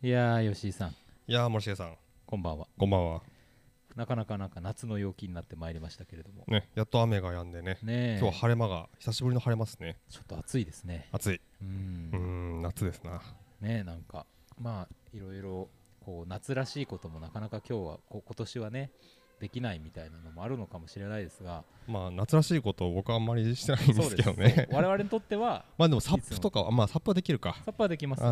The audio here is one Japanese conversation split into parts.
いやー吉井さん。いやー森重さん。こんばんは。こんばんは。なかなかなんか夏の陽気になってまいりましたけれども。ねやっと雨が止んでね。ねえ。今日は晴れ間が久しぶりの晴れますね。ちょっと暑いですね。暑い。うううん夏ですな。ねえなんかまあいろいろこう夏らしいこともなかなか今日はこ今年はねできないみたいなのもあるのかもしれないですが。まあ夏らしいことを僕はあんまりしてないんですけどね。我々にとっては まあでもサップとかはまあサップはできるか。サップはできます、うん、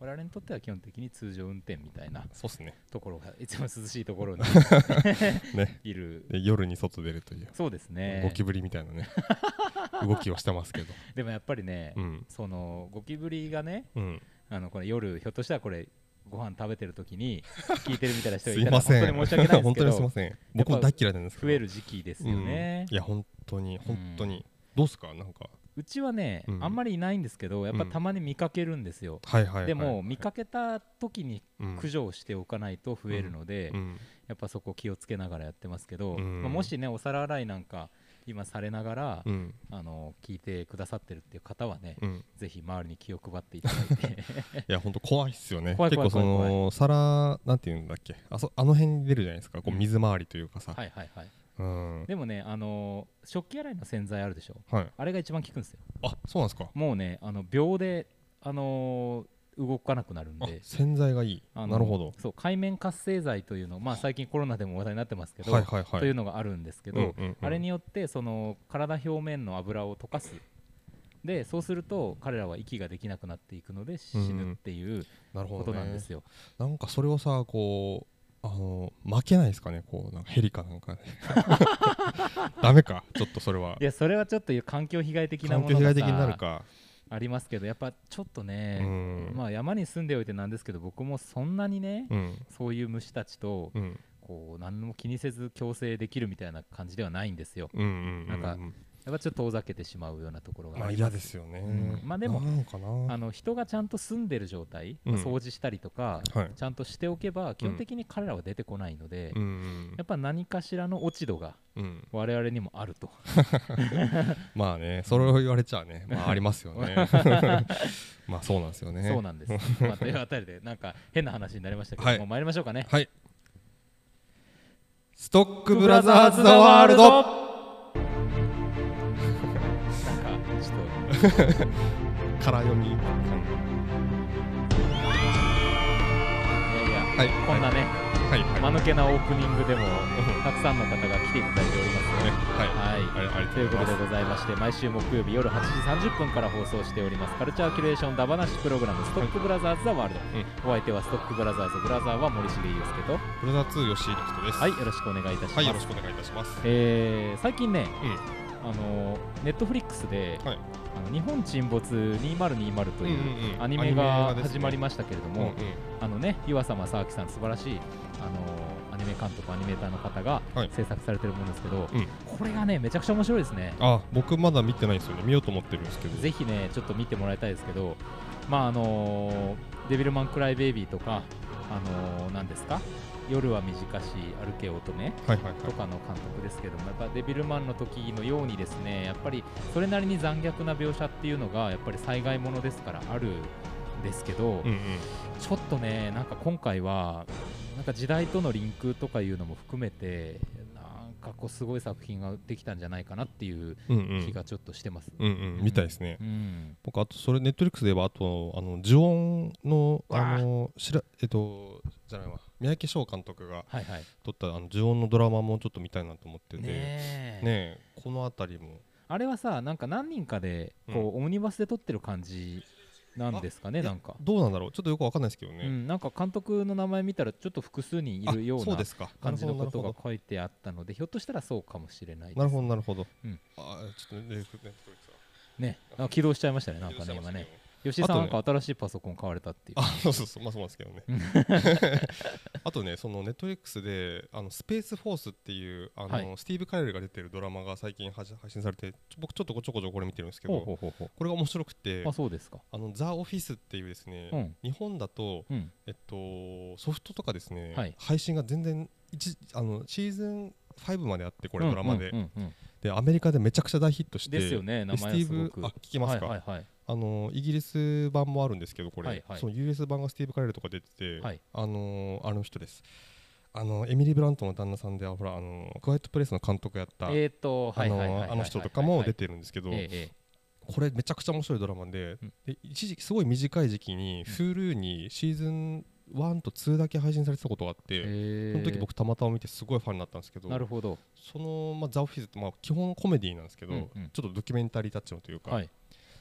我々にとっては基本的に通常運転みたいなそうっすね。ところがいつも涼しいところに ね。いる。で夜に外出るという。そうですね。ゴキブリみたいなね。動きをしてますけど。でもやっぱりね、うん。そのゴキブリがねうん。あのこれ夜ひょっとしたらこれご飯食べてる時に 聞いてるみたいな人がすいたらいません。本当に申し訳ないです本けど 当にすいません。僕も大嫌いなんですけど。増える時期ですよね。うん、いや本当に本当に。どうっすか？なんか。うちはね、うん。あんまりいないんですけどやっぱたまに見かけるんですよ、はいはいはい。でも見かけた時にうん。駆除をしておかないと増えるので、うん。やっぱそこ気をつけながらやってますけど、うん。まあもしねお皿洗いなんか今されながら、うん。あの聞いてくださってるっていう方はね、うん。ぜひ周りに気を配っていただいて。いや本当怖いっすよね。結構その皿なんていうんだっけ？あそあの辺に出るじゃないですか？こううん。水回りというかさ、はいはいはい。うん。でもねあの食器洗いの洗剤あるでしょ？はい。あれが一番効くんですよ。あそうなんですか。もうねあの秒であの動かなくなるんあで洗剤がいい。なるほど。そう海面活性剤というのまあ最近コロナでも話題になってますけど、はいはいはい。というのがあるんですけど、うんうんうん。あれによってその体表面の油を溶かす。でそうすると彼らは息ができなくなっていくので死ぬっていうこなるほどねとなんですよ、なんかそれをさこうあの負けないですかね？こうなんかヘリかなんかで。ダメか？ちょっとそれは。いやそれはちょっと環境被害的な環ものが境被害的になるさかありますけどやっぱちょっとうね、ん。まあ山に住んでおいてなんですけど僕もそんなにね、うん。そういう虫たちとうん。こう何も気にせず共生できるみたいな感じではないんですよ。なんかぱちょっと遠ざけてしまうようなところがまああります。嫌ですよね。うん。まあでもあの人がちゃんと住んでる状態、うんまあ掃除したりとか、はい。ちゃんとしておけば基本的に彼らは出てこないので、うん。うんやっぱ何かしらの落ち度がうん。我々にもあると。まあねそれを言われちゃうねまあありますよね。まあそうなんですよね。そうなんです、まあ、というあたりでなんか変な話になりましたけども、はい。もう参りましょうかね。はい。ストックブラザーズ・ザ・ワールド 空読み。はい。こんなね、はい。はい。間抜けなオープニングでもたくさんの方が来ていただいておりますねねはい。はい。ということでございまして毎週木曜日夜8時30分から放送しております。カルチャーキュレーションダバナシプログラムストックブラザーズ・ザ・ワールド、お相手はストックブラザーズブラザーは森重裕介とブラザー2吉井陸斗ですはい。よろしくお願いいたします、はい。よろしくお願いいたします。えー最近ねうんあのネットフリックスで、はい。あの日本沈没2020というアニメが始まりましたけれども、あのね湯浅正明さん素晴らしいあのアニメ監督アニメーターの方がはい。制作されてるものですけど、うん。これがねめちゃくちゃ面白いですね。あ僕まだ見てないんですよね。見ようと思ってるんですけど。ぜひねちょっと見てもらいたいですけどまああのデビルマンクライベイビーとかあの何ですか？夜は短し歩け乙女とかの監督ですけども、やっぱデビルマンの時のようにですね、やっぱりそれなりに残虐な描写っていうのが、やっぱり災害ものですからあるんですけど、うんうん。ちょっとね、なんか今回は、なんか時代とのリンクとかいうのも含めて、なんかこう、すごい作品ができたんじゃないかなっていううんうん。気がちょっとしてます。うんうん。みたいですね。うん。僕あとそれネットフリックスで言えばあとあの呪音のあのしらえっとじゃないわ三宅翔監督がはいはい。撮ったあの呪音のドラマもちょっと見たいなと思ってて。ねえ。ねえこの辺りも。あれはさ、なんか何人かでこう、オムニバスで撮ってる感じなんですかね、なんか。どうなんだろう。ちょっとよくわかんないですけどね、うん、なんか監督の名前見たらちょっと複数人いるような感じのことが書いてあったのでひょっとしたらそうかもしれないなるほどなるほど、うん。あちょっとねねあ起動しちゃいましたねなんかね今ね吉井さんなんか新しいパソコン買われたっていう。あそうそうそう。まあそうなんですけどね。あとねそのネットフリックスであのスペースフォースっていうあの、はい。スティーブ・カレルが出てるドラマが最近はじ配信されて僕ちょっとこちょこちょここれ見てるんですけどこれが面白くてあそうですか。あのザ・オフィスっていうですね、うん。日本だと、うん。えっと、ソフトとかですね、はい。配信が全然一あのシーズン5まであってこれドラマで、うんうんうんでアメリカでめちゃくちゃ大ヒットしてですよね名で前はすごく。スティーブあ聞きますか、はいはいはいあのイギリス版もあるんですけどこれ、はいはい。その US 版がスティーブ・カレルとか出てて、はい。あのあの人です。あのエミリー・ブラントの旦那さんでほらあのクワイエット・プレイスの監督やった、えっとあのあの人とかも出てるんですけど、ええこれめちゃくちゃ面白いドラマで,、うん。で一時期すごい短い時期に Hulu にシーズン1と2だけ配信されてたことがあって、えその時僕たまたま見てすごいファンになったんですけどなるほど。その、まあ、ザ・オフィスって、まあ、基本コメディなんですけど、うんうん。ちょっとドキュメンタリータッチのというか、はい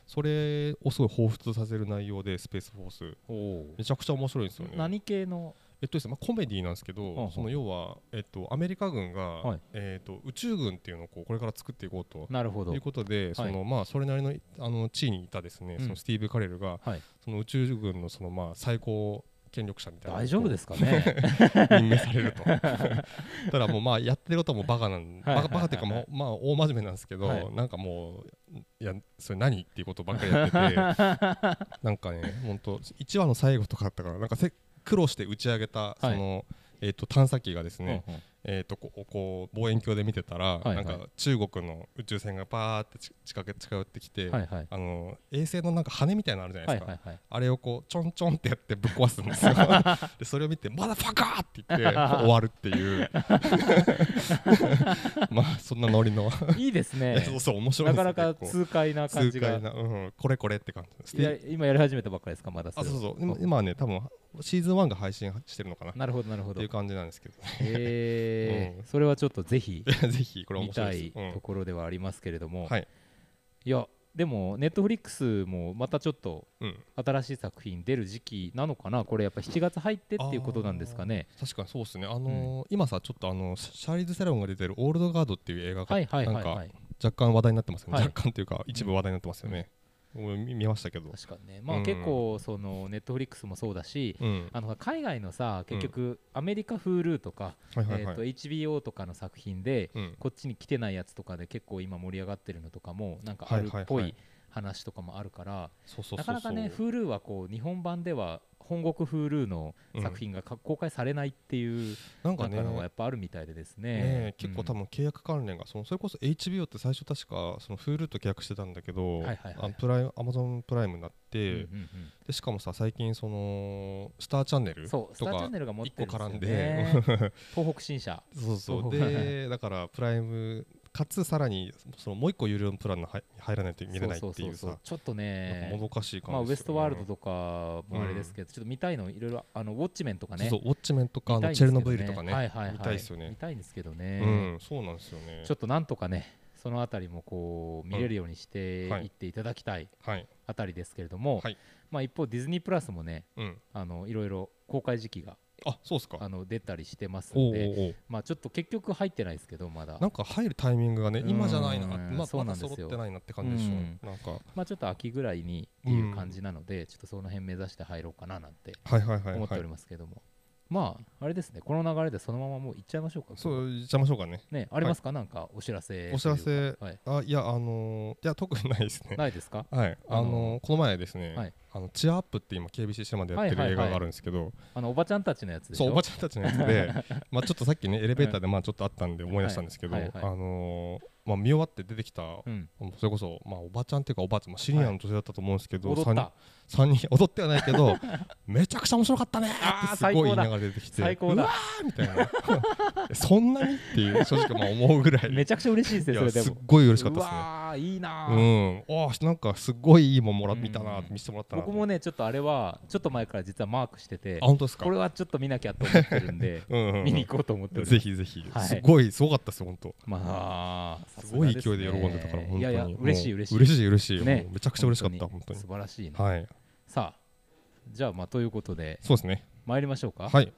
それをすごい彷彿とさせる内容でスペースフォース。めちゃくちゃ面白いんですよね。何系の？えっとですねまあ、コメディなんですけど、その要は、えっと、アメリカ軍が、はい。えっと、宇宙軍っていうのをこうこれから作っていこうと。なるほど。いうことで、そのまあ、それなりのあの地位にいたですね、うん。そのスティーブ・カレルが、はい。その宇宙軍のそのまあ最高権力者みたいな。大丈夫ですすかね。任命されると。ただもうまあやってることはもうバカなんはいはいはいはい。バカバカっていうかもうまあ大真面目なんですけど、はい。なんかもういやそれ何っていうことばっかりやってて なんかね本当1話の最後とかあったからなんかせ苦労して打ち上げたその、えー、と探査機がですね、うんうんえー、とこうこう望遠鏡で見てたら、はいはい。なんか中国の宇宙船がパーってち近け近寄ってきて、はいはい。あの衛星のなんか羽みたいなのあるじゃないですか、はいはいはい。あれをこうちょんちょんってやってぶっ壊すんですよ。でそれを見て「まだファカー!」って言って 終わるっていう。まあそんなノリの。いいですいやそうねそう面白いなんかなか痛快な感じが。痛快な、うん、これこれって感じです。いや今やり始めたばっかりですかまだあそうれそう。今今はね多分シーズン1が配信してるのかな？っなるほどなるほど。ていう感じなんですけどうん。えーそれはちょっとぜひ ぜひこれ面見白いたいところではありますけれども、うん、はい、いやでもネットフリックスもまたちょっとうん、新しい作品出る時期なのかな？これやっぱ7月入ってっていうことなんですかね。確かにそうですね。あのー今さちょっとあのシャーリーズ・セロンが出てる「オールドガード」っていう映画がはいはいはいなんかはい若干話題になってますよね、はい。若干というか一部話題になってますよね、俺見見ましたけど、確かにね。まあうん。結構そのネットフリックスもそうだしうん、あの海外のさ結局アメリカ Hulu とかえーと HBO とかの作品でうん、こっちに来てないやつとかで結構今盛り上がってるのとかもなんかあるっぽはい話とかもあるからなかなかね Hulu はこう日本版では本国 Hulu の作品がか公開されないっていうなんかね。やっぱあるみたいでですね。ね結構多分分契約関連がそのそれこそ HBO って最初確かその Hulu と契約してたんだけど、はいはいはいあプライム Amazon プライムになって、うんうんでしかもさ最近そのスターチャンネルとかーチャンネルが持っ一個絡んで 東北新社。そうそう。でだからプライムかつさらにそのもう一個有料のプランの入入らないと見れないっていうさ。ちょっとねかもどかしい感じまあ、ウエストワールドととかもあれですけど、ちょっと見たいのいろいろあのウォッチメンとかね。そうウォッチメンとかあ見たいんですけどのチェルノブイリとかね、はいはいはい、見たいですよね。見たいんですけどね、うんそうなんですよね。ちょっとなんとかねそのあたりもこう見れるようにしてはい。いっていただきたいはい。あたりですけれども、はい。まあ、一方ディズニープラスもねうん。あのいろいろ公開時期があそうっすか。あの出たりしてますのでまあちょっと結局入ってないですけどまだ。なんか入るタイミングがねうん。今じゃないなまあまだ揃ってないなって感じでしょう。ん。なんか。まあちょっと秋ぐらいにっていう感じなので、ちょっとその辺目指して入ろうかななんてはいはいはいはい。思っておりますけども、まああれですねこの流れでそのままもう行っちゃいましょうか。そう言っちゃいましょうかね。ねありますか、なんかお知らせお知らせ。はい、あいやあのーいや特にないですね。ないですか？はい。ああのーこの前ですね、はい。あのチアアップって今 KBC シネマでやってるはいはいはい。映画があるんですけど、あのおばちゃんたちのやつそうおばちゃんたちのやつで。まあちょっとさっきねエレベーターでまあちょっとあったんで思い出したんですけど、はいはいはい。あのーまあ見終わって出てきた、うん、それこそまあおばちゃんっていうかおばあちゃん、まあ、シニアの女性だったと思うんですけど、三踊った。三人踊ってはないけど めちゃくちゃ面白かったねってすごい言いながら出てきて最高だ。うわーみたいな。そんなにっていう正直まあ思うぐらい。めちゃくちゃ嬉しいですねそれですもっごい嬉しかったですね。うわーいいなうー、ん、ああなんかすごいいいもんもらうん見たな、見せてもらったな僕もねちょっとあれはちょっと前から実はマークしててあ本当ですか？これはちょっと見なきゃと思ってるんで うん見に行こうと思ってるぜひぜひ、はい。すごいすごかったですよ本当。まあすごい勢いで喜んでたから本当に。いやいや嬉しい嬉しい。嬉しい嬉しい、ね。めちゃくちゃ嬉しかった本当に。素晴らしいね。はい。さあじゃあまあということで。そうですね。参りましょうか。はい。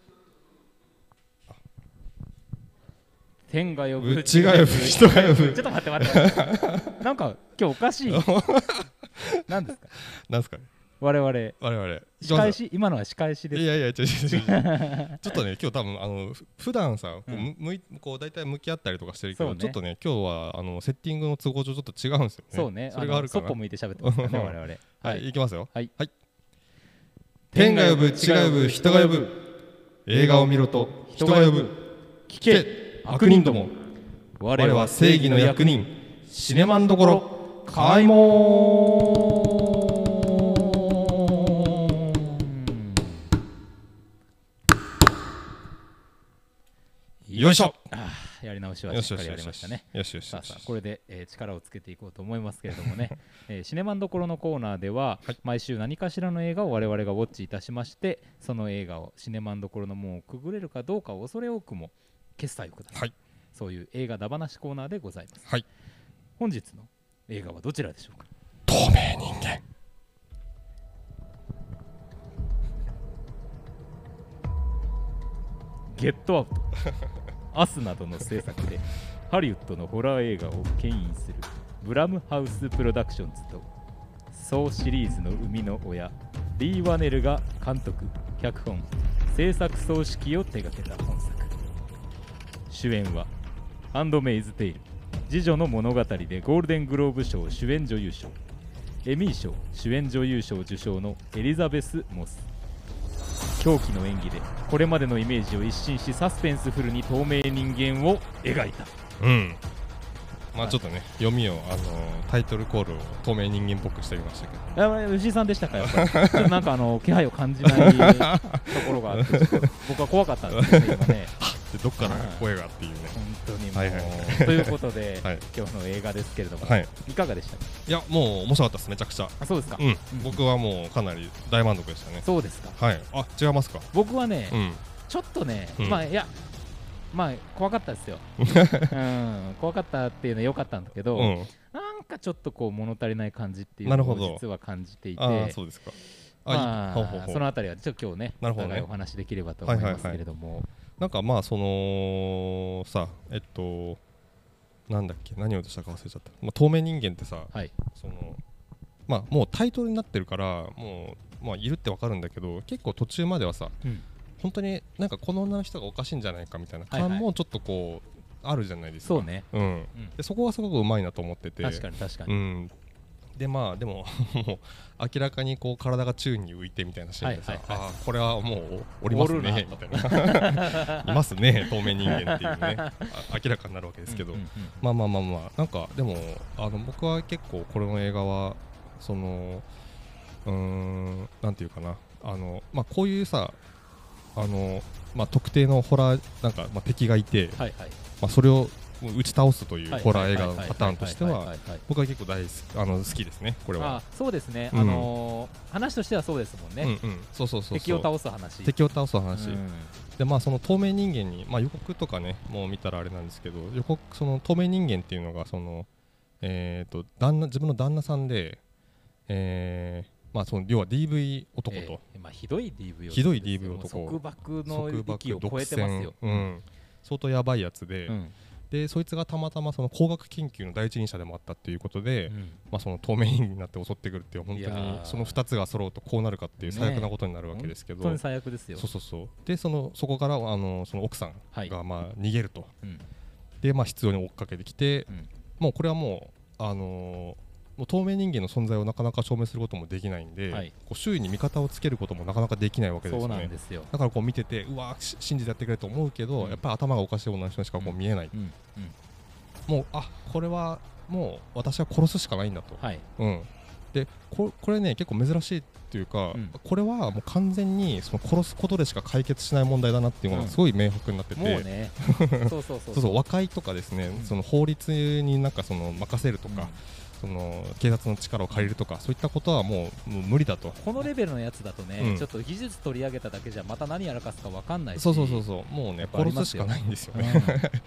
天が呼ぶ。地が呼ぶ 人が呼ぶ。ちょっと待って待ってなんか今日おかしい。何ですか？なんですかね我々。我々。仕返し？今のは仕返しです。いやいや違う違う違うちょ。っとね今日多分あのふ普段さこう、うん。む向いこう大体向き合ったりとかしてるけど、ねちょっとね今日はあのセッティングの都合上ちょっと違うんですよね。そうね。それがあるからそっぽ向いて喋ってますからね 我々。はい、い、きますよ。はい。天が呼ぶ地が呼ぶ人が呼ぶ。映画を見ろと人が呼ぶ。聞け。悪人ども。我は正義の役人。シネマンどころ。開門よいしょ。あーやり直しはよししっかりやりましたね。よしよしさあよし。さあこれで、えー力をつけていこうと思いますけれどもね、えーシネマンどころのコーナーでは、はい。毎週何かしらの映画を我々がウォッチいたしましてその映画をシネマンどころの門をくぐれるかどうかを恐れ多くも決済をください、はい。そういう映画だ話コーナーでございます。はい。本日の映画はどちらでしょうか？透明人間。ゲットアウト アスなどの制作でハリウッドのホラー映画を牽引するブラムハウスプロダクションズとソーシリーズの生みの親リー・ワネルが監督脚本制作総指揮を手掛けた本作。主演はハンドメイズ・テイル侍女の物語でゴールデングローブ賞主演女優賞エミー賞主演女優賞受賞のエリザベス・モス。狂気の演技でこれまでのイメージを一新しサスペンスフルに透明人間を描いた。うん。まあちょっとね読みをあのタイトルコールを透明人間っぽくしてみましたけど。あ吉井さんでしたかやっぱり。ちょっとなんかあの気配を感じないところがあって僕は怖かったんですよね今ね。で どっから声がっていうね。本当にもう、はいはい。ということで、はい。今日の映画ですけれども、はい。い、かがでしたか？いやもう面白かったですめちゃくちゃ。あそうですか、うん。僕はもうかなり大満足でしたね。そうですか。はい。あ違いますか？僕はね、うん。ちょっとね、うん。まあいやまあ怖かったですよ、うん、怖かったっていうのは良かったんだけど、うん。なんかちょっとこう物足りない感じっていうのなるほど。を実は感じていてああそうですか。あ、まあいいほうほうほう。そのあたりはちょっと今日ねなるほどね。お互いお話しできればと思いますけれども、なんかまあそのさえっとなんだっけ何をしたか忘れちゃった、まあ、透明人間ってさはい。そのまあもうタイトルになってるからもうまあいるってわかるんだけど結構途中まではさうん。本当になんかこの女の人がおかしいんじゃないかみたいな感もちょっとこうあるじゃないですか。そうね、うん。うん。でそこがすごくうまいなと思ってて。確かに確かに、うんでまあでも 明らかにこう体が宙に浮いてみたいなシーンでさ、はいはいはい。ああこれはもうおりますねみたいな。いますね透明人間っていうね。あ明らかになるわけですけど、うんうんうんまあまあまあまあなんかでもあの僕は結構これの映画はそのうーんなんていうかな。あのまあこういうさあのまあ特定のホラーなんかまあ敵がいて、はいはい。まあそれを打ち倒すというはいホラー映画のパターンとしては僕は結構大好きあの好きですねこれは。あ。そうですね、うん。あのー話としてはそうですもんね、うんうん、そうそうそうそう。敵を倒す話。敵を倒す話、うん。でまあその透明人間に、まあ、予告とかねもう見たらあれなんですけど予告その透明人間っていうのがそのえー、と旦那自分の旦那さんで、えーまあ、その要は DV 男と、えーまあ、ひどい DV ひどい DV 男。束縛の束縛域を超えてますよ、うん、相当やばいやつで,、うんでそいつがたまたまその工学研究の第一人者でもあったっていうことで、うん。まあ、その透明人間になって襲ってくるっていう本当にー。その2つが揃うとこうなるかっていうね。最悪なことになるわけですけど、本当に最悪ですよ。そうそうそう。でそのそこからあのその奥さんはい。がまあ逃げると、うん。でまあ必要に追っかけてきて、うん。もうこれはもうあのーもう透明人間の存在をなかなか証明することもできないんで、はい。こう周囲に味方をつけることもなかなかできないわけですそうよねなんですよ、だからこう見ててうわし信じてやってくれと思うけど、うん。やっぱり頭がおかしい女の人にしかこう見えない、うんうん、もうあこれはもう私は殺すしかないんだと、はい。うん、でここれね結構珍しいっていうか、うん。これはもう完全にその殺すことでしか解決しない問題だなっていうものがすごい明白になってて、もうね。そうそうそう。そうそう和解とかですね、うん。その法律になんかその任せるとか、うんその警察の力を借りるとかそういったことはもうもう無理だと。このレベルのやつだとね、うん。ちょっと技術取り上げただけじゃまた何やらかすかわかんないし。そうそうそうそう。もうね殺ますしかないんですようん。ね、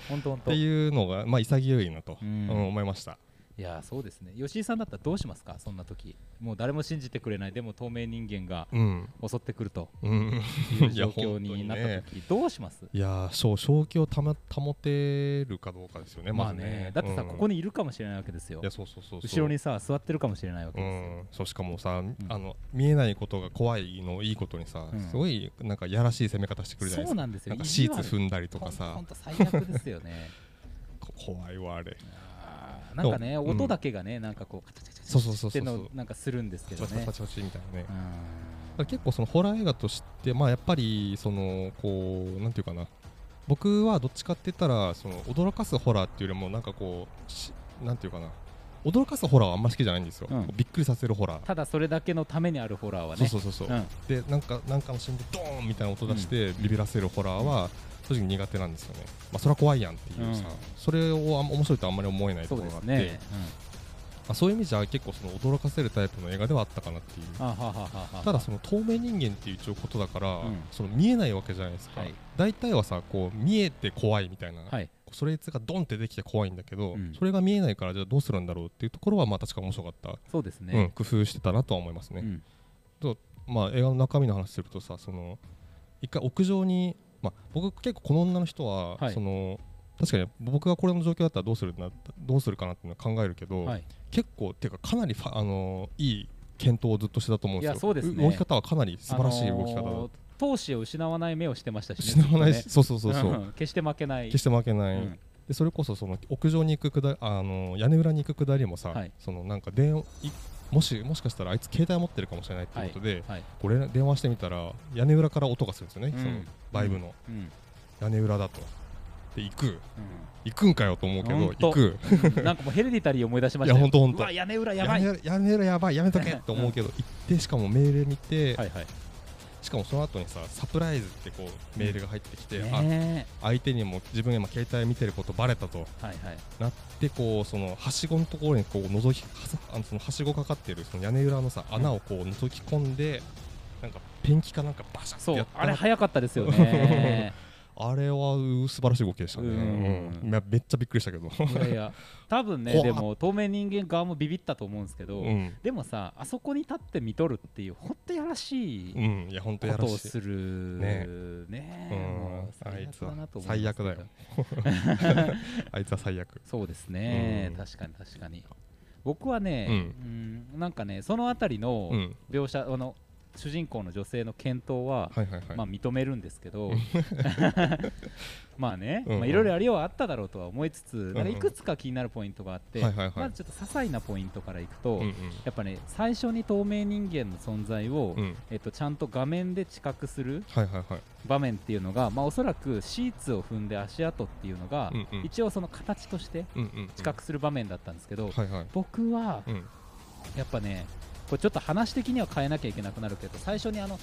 本当本当。っていうのがまあ潔いなと、ううんん思いましたいやそうですね。吉井さんだったらどうしますか？そんな時。もう誰も信じてくれない。でも透明人間がうん。襲ってくると。うん。いう状況になった時、どうします？いやーそう正気をたま保てるかどうかですよねまあまずね。ねだってさ、うん。ここにいるかもしれないわけですよ。いやそうそうそう後ろにさ座ってるかもしれないわけうですよ、ん、そうしかもさ、あの見えないことが怖いのいいことにさ、うん。すごいなんかやらしい攻め方してくるじゃないですか。そうなんですよ。なんかシーツん踏んだりとかさ。本当最悪ですよね。こ怖いわあれな。んかね、音だけがねなんかこうそうそうそうっうのなんかするんですけパどね。チパチパチみたいなね、結構そのホラー映画としてまあやっぱりそのこうなんていうかな。僕はどっちかって言ったらその驚かすホラーっていうよりもなんかこうしなんていうかな。驚かすホラーはあんま好きじゃないんですよ、うん。びっくりさせるホラー、ただそれだけのためにあるホラーはね。そうそうそうそう、うん。でなんかなんかのシーンでドーンみたいな音出してビビらせるホラーは正直苦手なんですよね、まあ、それは怖いやんっていう。さ、うん。それをあん面白いとあんまり思えないとそうころがあって。ですね、まあ、そういう意味じゃ結構その驚かせるタイプの映画ではあったかなっていう。ただその透明人間っていう一応ことだから、ん。その見えないわけじゃないですか、はい。大体はさこう見えて怖いみたいな、はい。それがドンってできて怖いんだけど、うん。それが見えないからじゃあどうするんだろうっていうところはまあ確か面白かった、そうですうん、ね、工夫してたなとは思いますね、うん。まあ映画の中身の話するとさその一回屋上に、まあ、僕結構この女の人は、はい。その確かに僕がこれの状況だったらどうするなどうするかなっていうのは考えるけど、はい。結構っていうかかなりあのいい検討をずっとしてたと思うんですよ。いやそうですね。動き方はかなり素晴らしい動き方だ、あのー闘志を失わない目をしてましたしね 失わないし、ずっそうそうそうそう、決して負けない。決して負けない、うん。でそれこそその屋上に行くくだあの屋根裏に行くくだりもさ、はい。そのなんか電話いもしもしかしたらあいつ携帯持ってるかもしれないっていうことで、はい。これ電話してみたら屋根裏から音がするんですよね、うん。そのバイブの。うん。屋根裏だと。で行く。う行くんかよと思うけど行く。ん。なんかもうヘレディタリー思い出しまいしたよやほんとほんと。うわ屋根裏やばい。屋根屋根裏やばい。やめとけって思うけど、行ってしかもメール見て、はいはいしかもその後にさサプライズってこうメールが入ってきて、あね相手にも自分が今携帯見てることバレたと。えはいはい。なってこうそのはしごのところにこう覗きあのそのはしごかかってるその屋根裏のさ穴をこう覗き込んでなんかペンキかなんかバシャってそうやったあれ早かったですよねあれはう素晴らしい動きでしたね、うん。うん。めっちゃびっくりしたけど、いやいや。多分ねでも透明人間側もビビったと思うんですけど、うん。でもさあそこに立って見とるっていうほんとやらしいうん、いや本当ことやらしい。をするね。ね。最悪だな最悪だよ。あいつは最悪。そうですね、うん。確かに確かに。僕はね、ううんなんかねそのあたりのうん。描写、あの主人公の女性の検討は、まあ認めるんですけど まあね、いろいろありようはあっただろうとは思いつつ、なんかうん。いくつか気になるポイントがあって、まずちょっと些細なポイントからいくと、うんうん。やっぱね最初に透明人間の存在を、うん。えっと、ちゃんと画面で知覚する場面っていうのが、まあ、おそらくシーツを踏んで足跡っていうのが、うんうん。一応その形として知覚する場面だったんですけど、僕はうん。やっぱねこれちょっと話的には変えなきゃいけなくなるけど最初にあの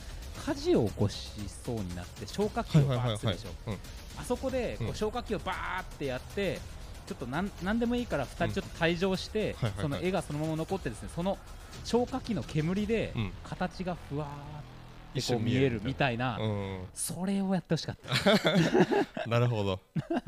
火事を起こしそうになって消火器をバーッするでしょ。あそこでこう消火器をバーってやってちょっとなんなんでもいいから2人ちょっと退場して、その絵がそのまま残ってですねその消火器の煙でうん。形がふわーって一瞬こう見えるみたいな、うん。それをやってほしかった。なるほど。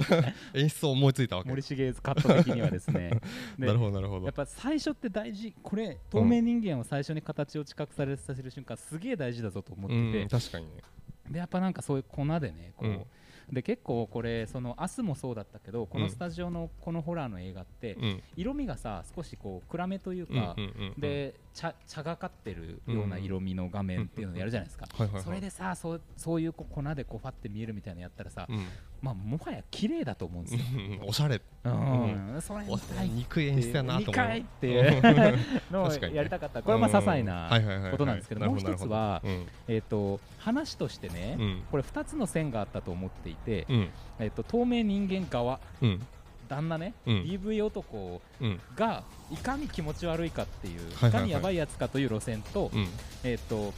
演出を思いついたわけ。森重カット的にはですね。でなるほどなるほど。やっぱ最初って大事。これ透明人間を最初に形を知覚されさせる瞬間すげえ大事だぞと思ってて、うん確かにね。でやっぱなんかそういう粉でねこう、うんで結構これその「明日」もそうだったけどこのうん。スタジオのこのホラーの映画って、うん。色味がさ少しこう暗めというか、で茶茶がかってるような色味の画面っていうのをやるじゃないですか、それでさそうそういうこう粉でこうファって見えるみたいなのやったらさ、うんまあもはや綺麗だと思うんですよ、うんおしゃれ。うん。それい演出やなと思う。2回っていうのをやりたかった。これはまあ些細うん。なことなんですけどもう一つはうん。えー、と話としてね、うん。これ2つの線があったと思っていて、うん。えー、と透明人間側うん。旦那ね、うん。DV 男うん。がいかに気持ち悪いかっていう、はいかにやばいやつかという路線と,、うん。えー、と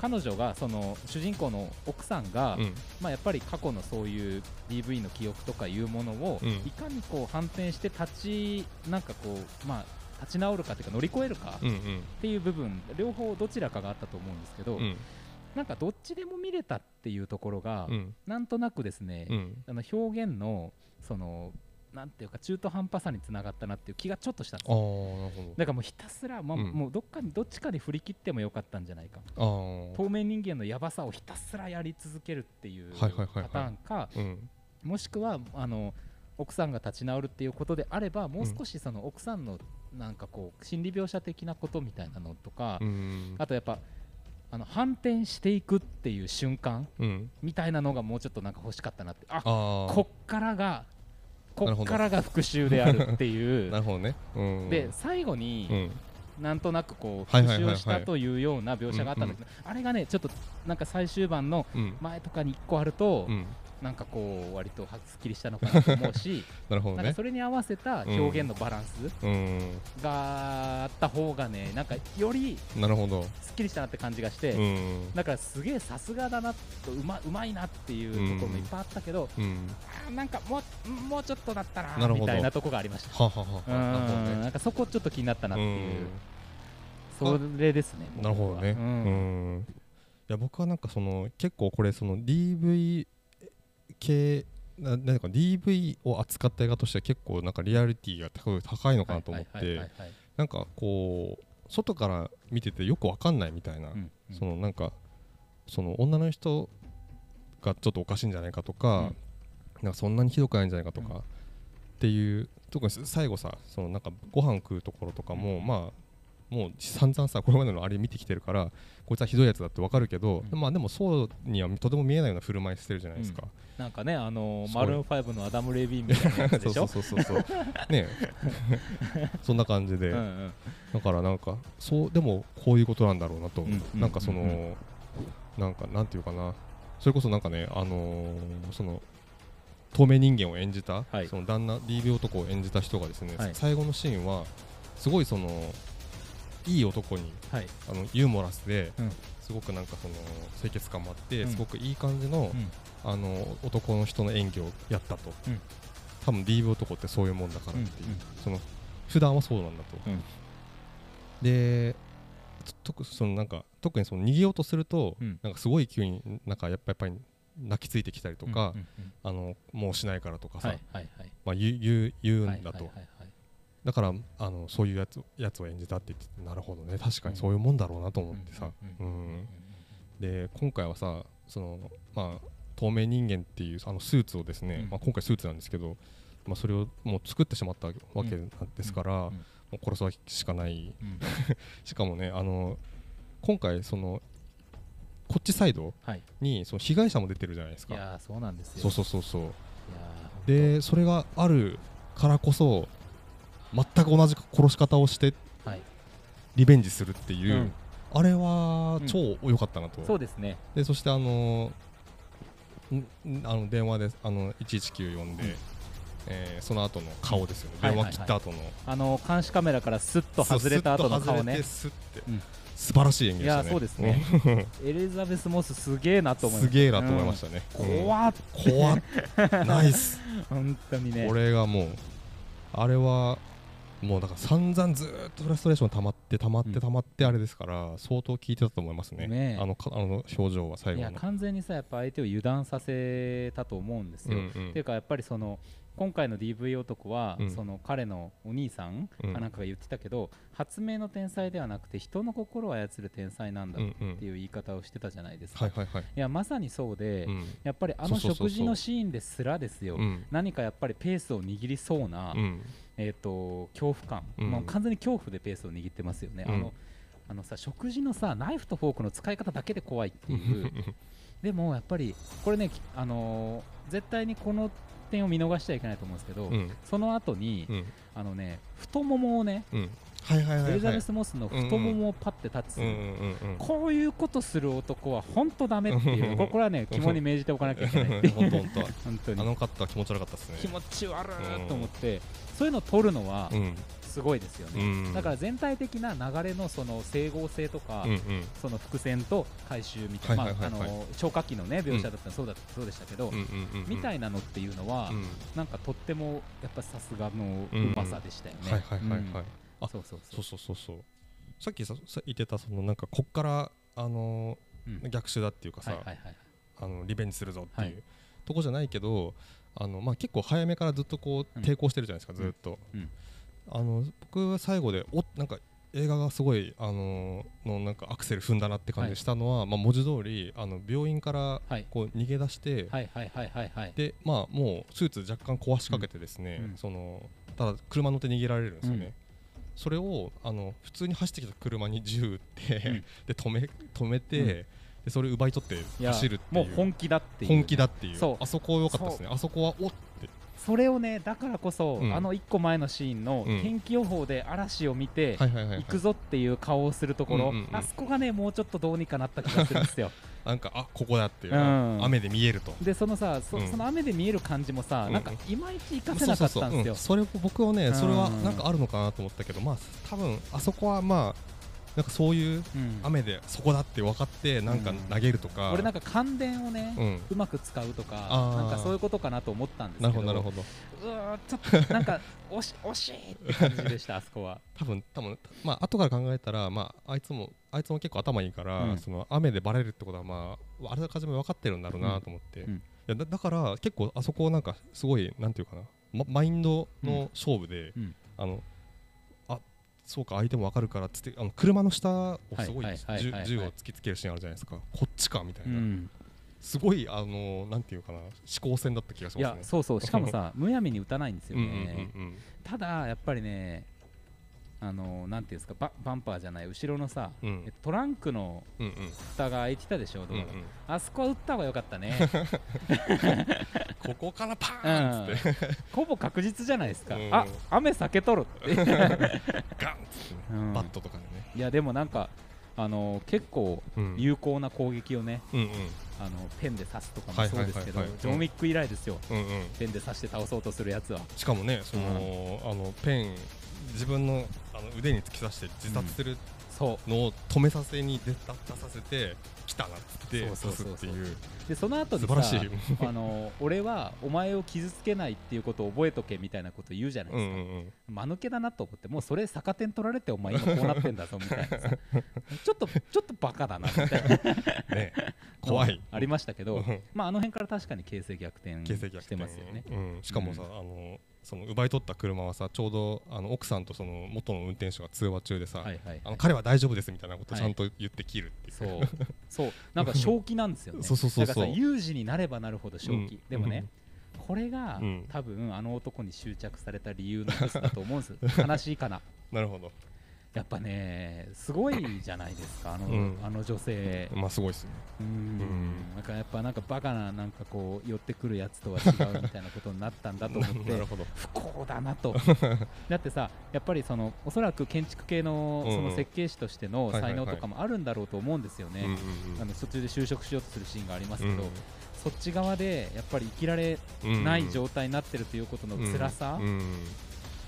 彼女がその主人公の奥さんが、うん。まあ、やっぱり過去のそういう DV の記憶とかいうものを、うん。いかにこう反転して立ちなんかこうまあ立ち直るかというか乗り越えるかうん。っていう部分両方どちらかがあったと思うんですけど、うん。なんかどっちでも見れたっていうところが、うん。なんとなくですね、うん。あの表現のそのなんていうか中途半端さにつながったなっていう気がちょっとしたんですああよなるほだからもうひたすら、まあうん。もうどっかにどっちかに振り切ってもよかったんじゃないか。どああ透明人間のやばさをひたすらやり続けるっていうパターンかうん。もしくはあの奥さんが立ち直るっていうことであればもう少しその奥さんのなんかこう心理描写的なことみたいなのとか、うん。あとやっぱあの反転していくっていう瞬間うん。みたいなのがもうちょっとなんか欲しかったなって。あこっからがこっからが復讐であるっていう。なるほどね。うん。で最後に、うん。なんとなくこう復はいはいはいはい。讐をしたというような描写があったんだけど、あれがねちょっとなんか最終盤のうん。前とかに1個あると、うんなんかこう割とはすっきりしたのかなと思うし なるほどね。なんかそれに合わせた表現のバランスうん。があった方がねなんかよりなるほどすっきりしたなって感じがして、うん。だからすげえさすがだなとうまうまいなっていうところもいっぱいあったけど、うん。なんかもうもうちょっとだったなみたいなとこがありました。はははは。ね。なんかそこちょっと気になったなっていう、うん。それですね。なるほどね。ううん。ん。いや僕はなんかその結構これその DV 系ななんか DV を扱った映画としては結構なんかリアリティが高いのかなと思ってなんかこう外から見ててよくわかんないみたいな、うんうん。そのなんかその女の人がちょっとおかしいんじゃないかとか、うん。なんかそんなにひどくないんじゃないかとか、うんっていう特に最後さそのなんかご飯食うところとかも、うん。まあもう散々さこれまでのあれ見てきてるからこいつはひどいやつだってわかるけど、うん。まあでもそうにはとても見えないような振る舞いしてるじゃないですか、なんかね、あのーマルーン5のアダム・レビンみたいなやつでしょ？そうそうそうそうね そんな感じで、うんうん。だからなんかそうでもこういうことなんだろうなと、う。んなんかその、うん。なんかなんていうかな。それこそなんかねあのーその透明人間を演じた、はい。その旦那 DV 男を演じた人がですね、はい。最後のシーンはすごいそのいい男にはい。あのユーモラスで、うん。すごくなんかその清潔感もあって、うん。すごくいい感じの,、うん。あの男の人の演技をやったと、うん。多分 DV 男ってそういうもんだからっていう、うん。うん。その普段はそうなんだと、うん。でと特そのなんか特にその逃げようとすると、うん。なんかすごい急になんかやっぱやっぱり泣きついてきたりとか、あのもうしないからとかさ、まあ、言う言うんだと、だからあのそういうやつやつを演じたって言っててなるほどね。確かにそういうもんだろうなと思ってさ、ううん。ん。うん。で今回はさその、まあ、透明人間っていうあのスーツをですね、うん。まあ、今回スーツなんですけど、まあ、それをもう作ってしまったわけなんですから、うん。もう殺すしかない。うん。しかもねあの今回そのこっちサイドはい。にその被害者も出てるじゃないですか。いやーそうなんですよ。そうそうそうそう。でそれがあるからこそ全く同じ殺し方をしてーはい。リベンジするっていう、うん。あれは超良かったなと、そうですね。でそしてあのんんあの電話であの119呼んで、うん。えーその後の顔ですよね、はい電話切った後の、あの監視カメラからスッと外れた後の顔ね。スッてうん。素晴らしい演技でしたね。いやそうですね。エリザベス・モスすげえなと思いますした。げえなと思いましたね、うん。怖っうん怖っ。ナイス。本当にね。これがもうあれはもうだから散々ずーっとフラストレーション溜まって溜まっうん。て溜まってあれですから相当効いてたと思いますね。ね。えあのかあの表情は最後の。いや完全にさやっぱ相手を油断させたと思うんですよ、うんうん。っていうかやっぱりその今回の DV 男は、うん。その彼のお兄さんうんかなんかが言ってたけど、発明の天才ではなくて人の心を操る天才なんだっうんうん。ていう言い方をしてたじゃないですか、はいやまさにそうで、うん。やっぱりあの食事のシーンですらですよ、うん。何かやっぱりペースを握りそうな、うんえー、と恐怖感、うん。もう完全に恐怖でペースを握ってますよね、うん。あのあのさ食事のさナイフとフォークの使い方だけで怖いっていう。でもやっぱりこれね、きあのー絶対にこの点を見逃しちゃいけないと思うんですけど、うん。その後に、うん。あのね太ももをね、うんはいはいはいはい。エリザベス・モスの太ももをパッて立つ、うんうんうんうん。こういうことする男は本当ダメっていう、これはね肝に銘じておかなきゃいけないっていう。本当。に。あの方は気持ち悪かったですね。気持ち悪いと思って、そういうのを取るのはうん。すごいですよね、うん。だから全体的な流れのその整合性とか、うんうん。その伏線と回収みたいな、はいはいはいはい。まああの超過期のね描写だったらそうだそうでしたけど、うんうんうんうん。みたいなのっていうのは、うん。なんかとってもやっぱさすがのうまさでしたよね。はいはいはいはいうんあそうそう。そそううそうそうそう。さっきささ言ってたそのなんかこっからあのうん。ー逆襲だっていうかさ、はいはいはいあのリベンジするぞっていう、はい。とこじゃないけどあの、まあ、結構早めからずっとこううん。抵抗してるじゃないですか、ずっと、うん。あの僕は最後でおなんか映画がすごいあののなんかアクセル踏んだなって感じがしたのは、まあ、文字通りあの病院からはい。こう逃げ出して、はいはいはいはいはい。でまあもうスーツ若干壊しかけてですね、うん。そのただ車乗って逃げられるんですよね、うんそれをあの普通に走ってきた車に銃撃って、うん。で止め止めて、うん。でそれ奪い取って走るっていう。もう本気だっていう。本気だっていう。そう。あそこ良かったですね。あそこはおって。それをねだからこそ、うん。あの1個前のシーンのうん。天気予報で嵐を見て、行くぞっていう顔をするところ、あそこがねもうちょっとどうにかなった気がするんですよ なんかあここだっていう、うん。雨で見えると。でそのさそ,、うん。その雨で見える感じもさ、うん。なんかいまいち活かせなかったんですよ。それ僕はねう。ん。それはなんかあるのかなと思ったけどまあ多分あそこはまあなんかそういううん。雨でそこだって分かってなんか投げるとか、俺なんか感電をね、うん。うまく使うとかなんかそういうことかなと思ったんですなけどるほどなるほど。うわーちょっとなんか 惜し惜しいって感じでしたあそこは。多分多分まあ後から考えたらまああいつもあいつも結構頭いいから、うん。その雨でバレるってことはまああらかじめ分かってるんだろうなと思って、うん。うんいやだだから結構あそこなんかすごいなんていうかな、ま、マインドの勝負で、うん。あのあそうか相手も分かるからっつってあの車の下をすごい銃銃を突きつけるシーンあるじゃないですか。こっちかみたいうな、ん、すごいあのなんていうかな思考戦だった気がしいますね。やそうそう。しかもさ むやみに打たないんですようんね、うんうん。ただやっぱりねあのなんていうんですかババンパーじゃない後ろのさ、うん。えトランクのうんうん。蓋が開いてたでしょ、うんうん。あそこは打った方が良かったね。ここからパーンっつって、ほぼ確実じゃないですか、うん。あ雨避けとるって、ガンってバットとかでね。いやでもなんかあの結構うん。有効な攻撃をねうんうん。あのペンで刺すとかもそうですけどはいはいはいはいジョン・ウィック以来ですよ、うんうん。ペンで刺して倒そうとするやつは。しかもね、その、あのペン自分のあの腕に突き刺して自殺するそう。のを止めさせに出た出させて来たなって刺すっていう。でその後に素晴らしい。さ。あの俺はお前を傷つけないっていうことを覚えとけみたいなこと言うじゃないうんですか、うんうん。間抜けだなと思ってもうそれ逆転取られてお前今こうなってんだぞみたいな。さ ちょっとちょっとバカだなみたいな。ね、怖い。ありましたけど、うん。まああの辺から確かに形勢逆転してますよね。うん、しかもさ、うあのその奪い取った車はさちょうどあの奥さんとその元の運転手が通話中でさ、はいはいあの彼は大丈夫ですみたいなことをはいちゃんと言って切るって。いう、そう。そう。なんか 正気なんですよね。そうそうそうそう。だからさ有事になればなるほど正気、うんでもね、これが、うん。多分あの男に執着された理由の一つだと思うんです。よ悲しいかな。なるほどやっぱねすごいじゃないですかあの,、うん。あの女性。まあすごいですね。うん。ん。なんかやっぱなんかバカななんかこう寄ってくるやつとは違うみたいなことになったんだと思っ なてるほど。不幸だなと。だってさやっぱりそのおそらく建築系のうんその設計士としての才能とかもあるんだろうと思うんですよね、途中で就職しようとするシーンがありますけど、うん。そっち側でやっぱり生きられうんない状態になってるということの辛さ、うん。うん。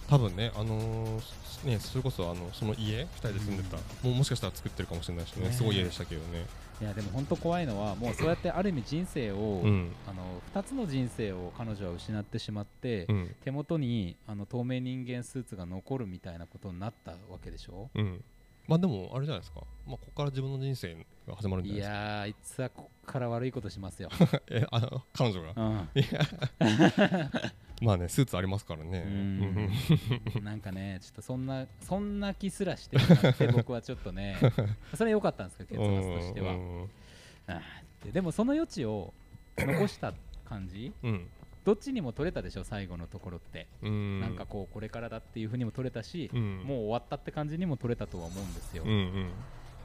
多分ねあのーねそれこそあのその家2人で住んでた、もうもしかしたら作ってるかもしれないしねねすごい家でしたけどね。いやでも本当怖いのはもうそうやってある意味人生を、うん。あの2つの人生を彼女は失ってしまって、うん。手元にあの透明人間スーツが残るみたいなことになったわけでしょ？うん。まあでもあれじゃないですか。まあここから自分の人生が始まるんじゃないですか。いやーあいつはこっから悪いことしますよ、えあの彼女が？うん、まあねスーツありますからね。うん。なんかねちょっとそんなそんな気すらしてなくて僕はちょっとね それは良かったんですけど結末としては、でもその余地を残した感じうん。どっちにも取れたでしょ最後のところって、うん。なんかこうこれからだっていうふうにも取れたし、うん。もう終わったって感じにも取れたとは思うんですよ、うんうん。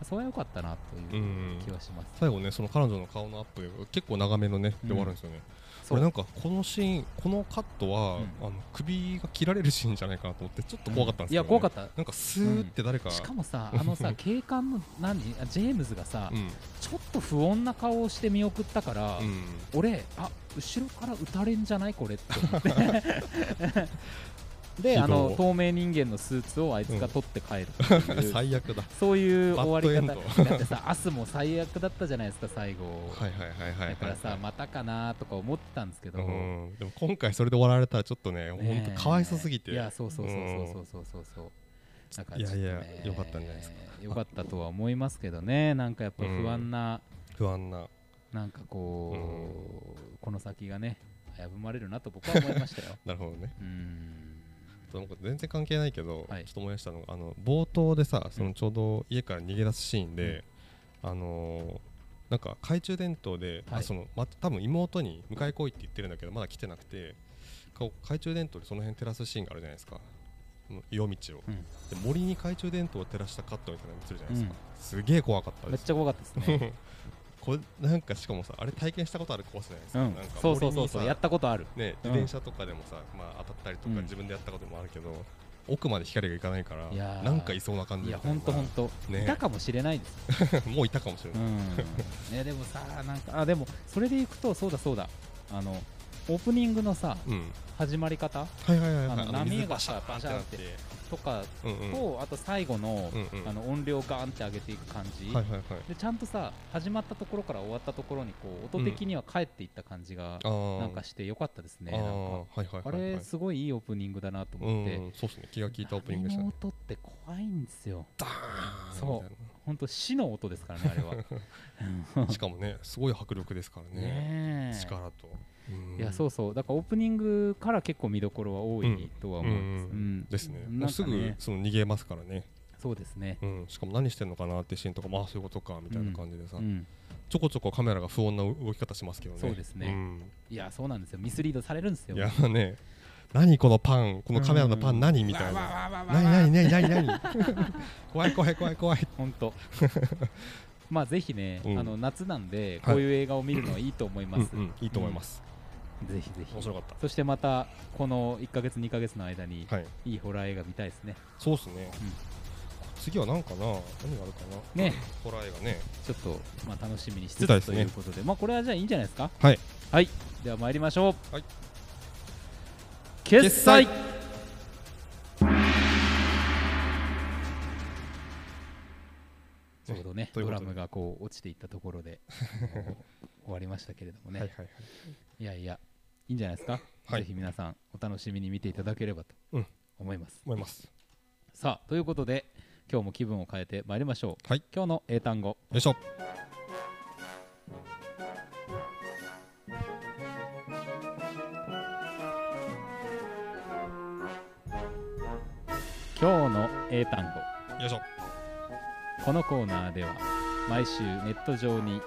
それは良かったなという気はします、最後ねその彼女の顔のアップで結構長めのねで終わるんですよね、そうこれなんかこのシーンこのカットは、うん。あの首が切られるシーンじゃないかなと思ってちょっと怖かったんですけど、ね。いや怖かった。なんかスーって誰か、しかもさ あのさ警官の何？あジェームズがさ、うん。ちょっと不穏な顔をして見送ったから、うん。俺あ後ろから撃たれんじゃない？これって思って であの透明人間のスーツをあいつが取って帰るっていう、うん、最悪だ。そういう終わり方。だってさ 明日も最悪だったじゃないですか最後。はいはいはいはい、だからさまたかなとか思ってたんですけど、うん、でも今回それで終わられたらちょっとね本当かわいそすぎて。いやそうそうそうそうそうそうそう、うんか、いやいやよかったんじゃないですかよかったとは思いますけどねなんかやっぱ不安な、不安ななんかこう、この先がね危ぶまれるなと僕は思いましたよなるほどねうんなんか全然関係ないけど、はい。ちょっと思い出したのがあの冒頭でさそのちょうど家から逃げ出すシーンで、あのーなんか懐中電灯で、はい。あそのま、多分妹に迎え来いって言ってるんだけどまだ来てなくて懐中電灯でその辺照らすシーンがあるじゃないですか。うん夜道を、うん。で森に懐中電灯を照らしたカットみたいなの映るじゃないですか、すげえ怖かったです。めっちゃ怖かったですね これなんかしかもさあれ体験したことあるコースじゃないですか,、うん。なんかそうそうそうそう。やったことある。ね、うん。自転車とかでもさ、まあ、当たったりとかうん。自分でやったこともあるけど、奥まで光がいかないからなんかいそうな感じいやほんとほんと、ね。いたかもしれないです。もういたかもしれない、うん。ねでもさなんかあでもそれでいくとそうだそうだ。あのオープニングのさうん。始まり方？はいはいはいはい。あの波がさバシャーって。ーってとかうんうん。と、あと最後の,、うんうん。あの音量ガーンって上げていく感じ、はいはいはい。でちゃんとさ始まったところから終わったところにこう音的には帰っていった感じがなんかしてよかったですね。あーなんか。はいはいあれすごいいいオープニングだなとう思って、ん。そうですね。気が利いたオープニングでした波のね音って怖いんですよ。ダーンそうみたい本当死の音ですからねあれは。な しかもねすごい迫力ですからね力と。うん。いやそうそう。だからオープニングから結構見どころは多いとは思うんです、ううん。んですね。もうすぐその逃げますからね。そうですね。うんしかも何してんのかなってシーンとかまあそういうことかみたいな感じでさ。うんちょこちょこカメラが不穏な動き方しますけどね。そうですね。ん。いやそうなんですよ。ミスリードされるんですよ。いやね何このパンこのカメラのパン何みたいな。何何何何 何？怖い怖い怖い怖い。本当。まあぜひね、うん。あの夏なんではい。こういう映画を見るのはいいと思います、うんうんいいと思います。ぜひぜひ。面白かった。そしてまたこの1ヶ月2ヶ月の間にはい。いいホラー映画見たいですね。そうっすね。次は何かな？何があるかな？ね。ホラー映画ね。ちょっとまあ楽しみにしつつと見たいで。すねいうことでまあこれはじゃあいいんじゃないですか？はい。はい。では参りましょう。はい決済。ちょうどねドラムがこう落ちていったところで 終わりましたけれどもね、いはいはい。はいやいやいいんじゃないですか、はい。ぜひ皆さんお楽しみに見ていただければとうん。思います、思います。さあということで今日も気分を変えてまいりましょう、はい。今日の英単語。よいしょ今日の英単語。よいしょ。このコーナーでは毎週ネット上に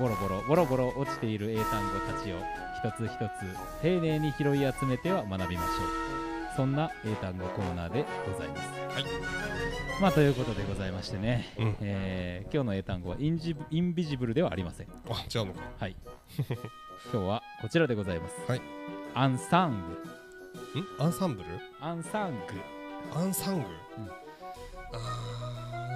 ボロボロボロボロ落ちている英単語たちを一つ一つ丁寧に拾い集めては学びましょう。そんな英単語コーナーでございます。はい。まあということでございましてね、うん。えー今日の英単語はインジブインビジブルではありません。あ違うのか。はい。今日はこちらでございます、はい。アンサンん？アンサンブル？グアンサングアンサング、うん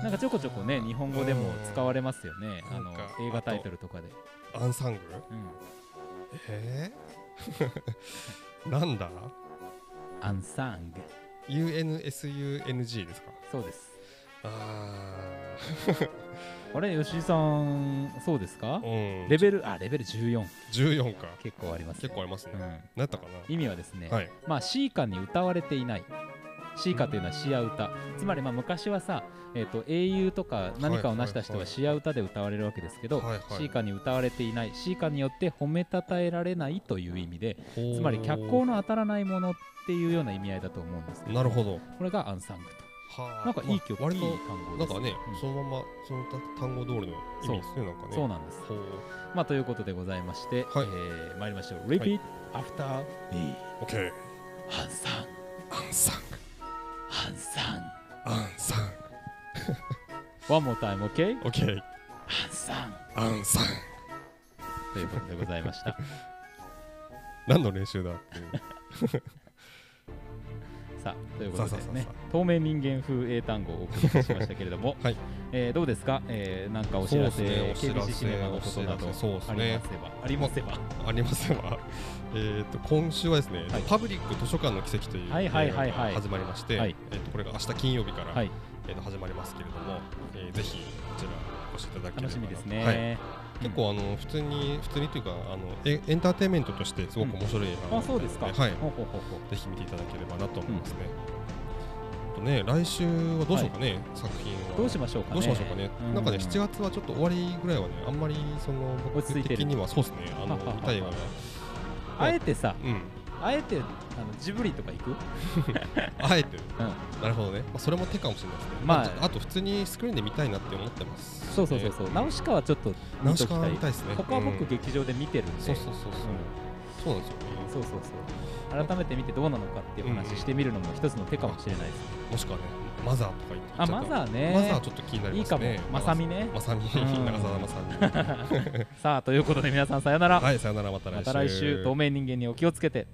なんかちょこちょこね日本語でも使われますよね。あの映画タイトルとかで、アンサングうん、えー、なんだ？アンサング ?UNSUNG ですか？そうです。あ あれ吉井さんそうですか？ーうん。レベルあレベル14 14か。結構あります、ね、結構ありますね、うん、何やったか意味はですね、なはい。まあシーカに歌われていないシーカというのはシア歌つまりまあ昔はさ、えー、と英雄とか何かを成した人はいはいはい。はシア歌で歌われるわけですけど、はいカに歌われていないシーカによって褒めたたえられないという意味でつまり脚光の当たらないものっていうような意味合いだと思うんですけどなるほど。これがアンサングはとなんかいい曲、いいまあ割と単語ですなんかね、うん。そのままその単語通りの意味ですねなんかね。そうなんです。まあということでございまして、はい。えー参りましょう。Repeat after me オッケーアンサンアンサンアンサンアンサン One more time, OK? オッケーアンサンアンサンということでございました。何の練習だっていう。さあ、ということでね透明人間風英単語をお送りしましたけれども、はい。えーどうですか、えーなんかお知らせ、ね。KBC シネマのことなどありますれば、ありますれば、ありますわえっと今週はですね、はい。パブリック図書館の奇跡という映画が始まりまして、はい。えっとこれが明日金曜日から、はい、えっと始まりますけれども、えーぜひこちらお越しいただければな楽しみですね。はい。結構あの普通に普通にというかあのエエンターテインメントとしてすごく面白い映画なのあ、そうですか。はい。ほうほうほうぜひ見ていただければなと思いますね。あとね来週はどうしようかね、作品は。どうしましょうかね。どうしましょうかね、うなんかね、7月はちょっと終わりぐらいはね、あんまりその僕的にはそうですね、あの見たい映画が。あえてさ、うん、あえてあのジブリとか行く？あえて、うん。なるほどね、まあ、それも手かもしれないですね。まああ、あと普通にスクリーンで見たいなって思ってます、そうそうそうそう。ナウシカはちょっとナウシカ見ときたい。見たいですね。他は僕うん劇場で見てるんで。そうそうそうそう、そうなんですよね。そうそうそう。改めて見てどうなのかっていう話してみるのも一つの手かもしれないですね。もしくはね、マザーとか言って。あ、マザーね。マザーちょっと気になりいいかもますね。。まさみね。まさみ、うん長澤まさみ。さあ、ということで皆さんさよなら。はい、さよなら、また来週。また来週、透明人間にお気をつけて。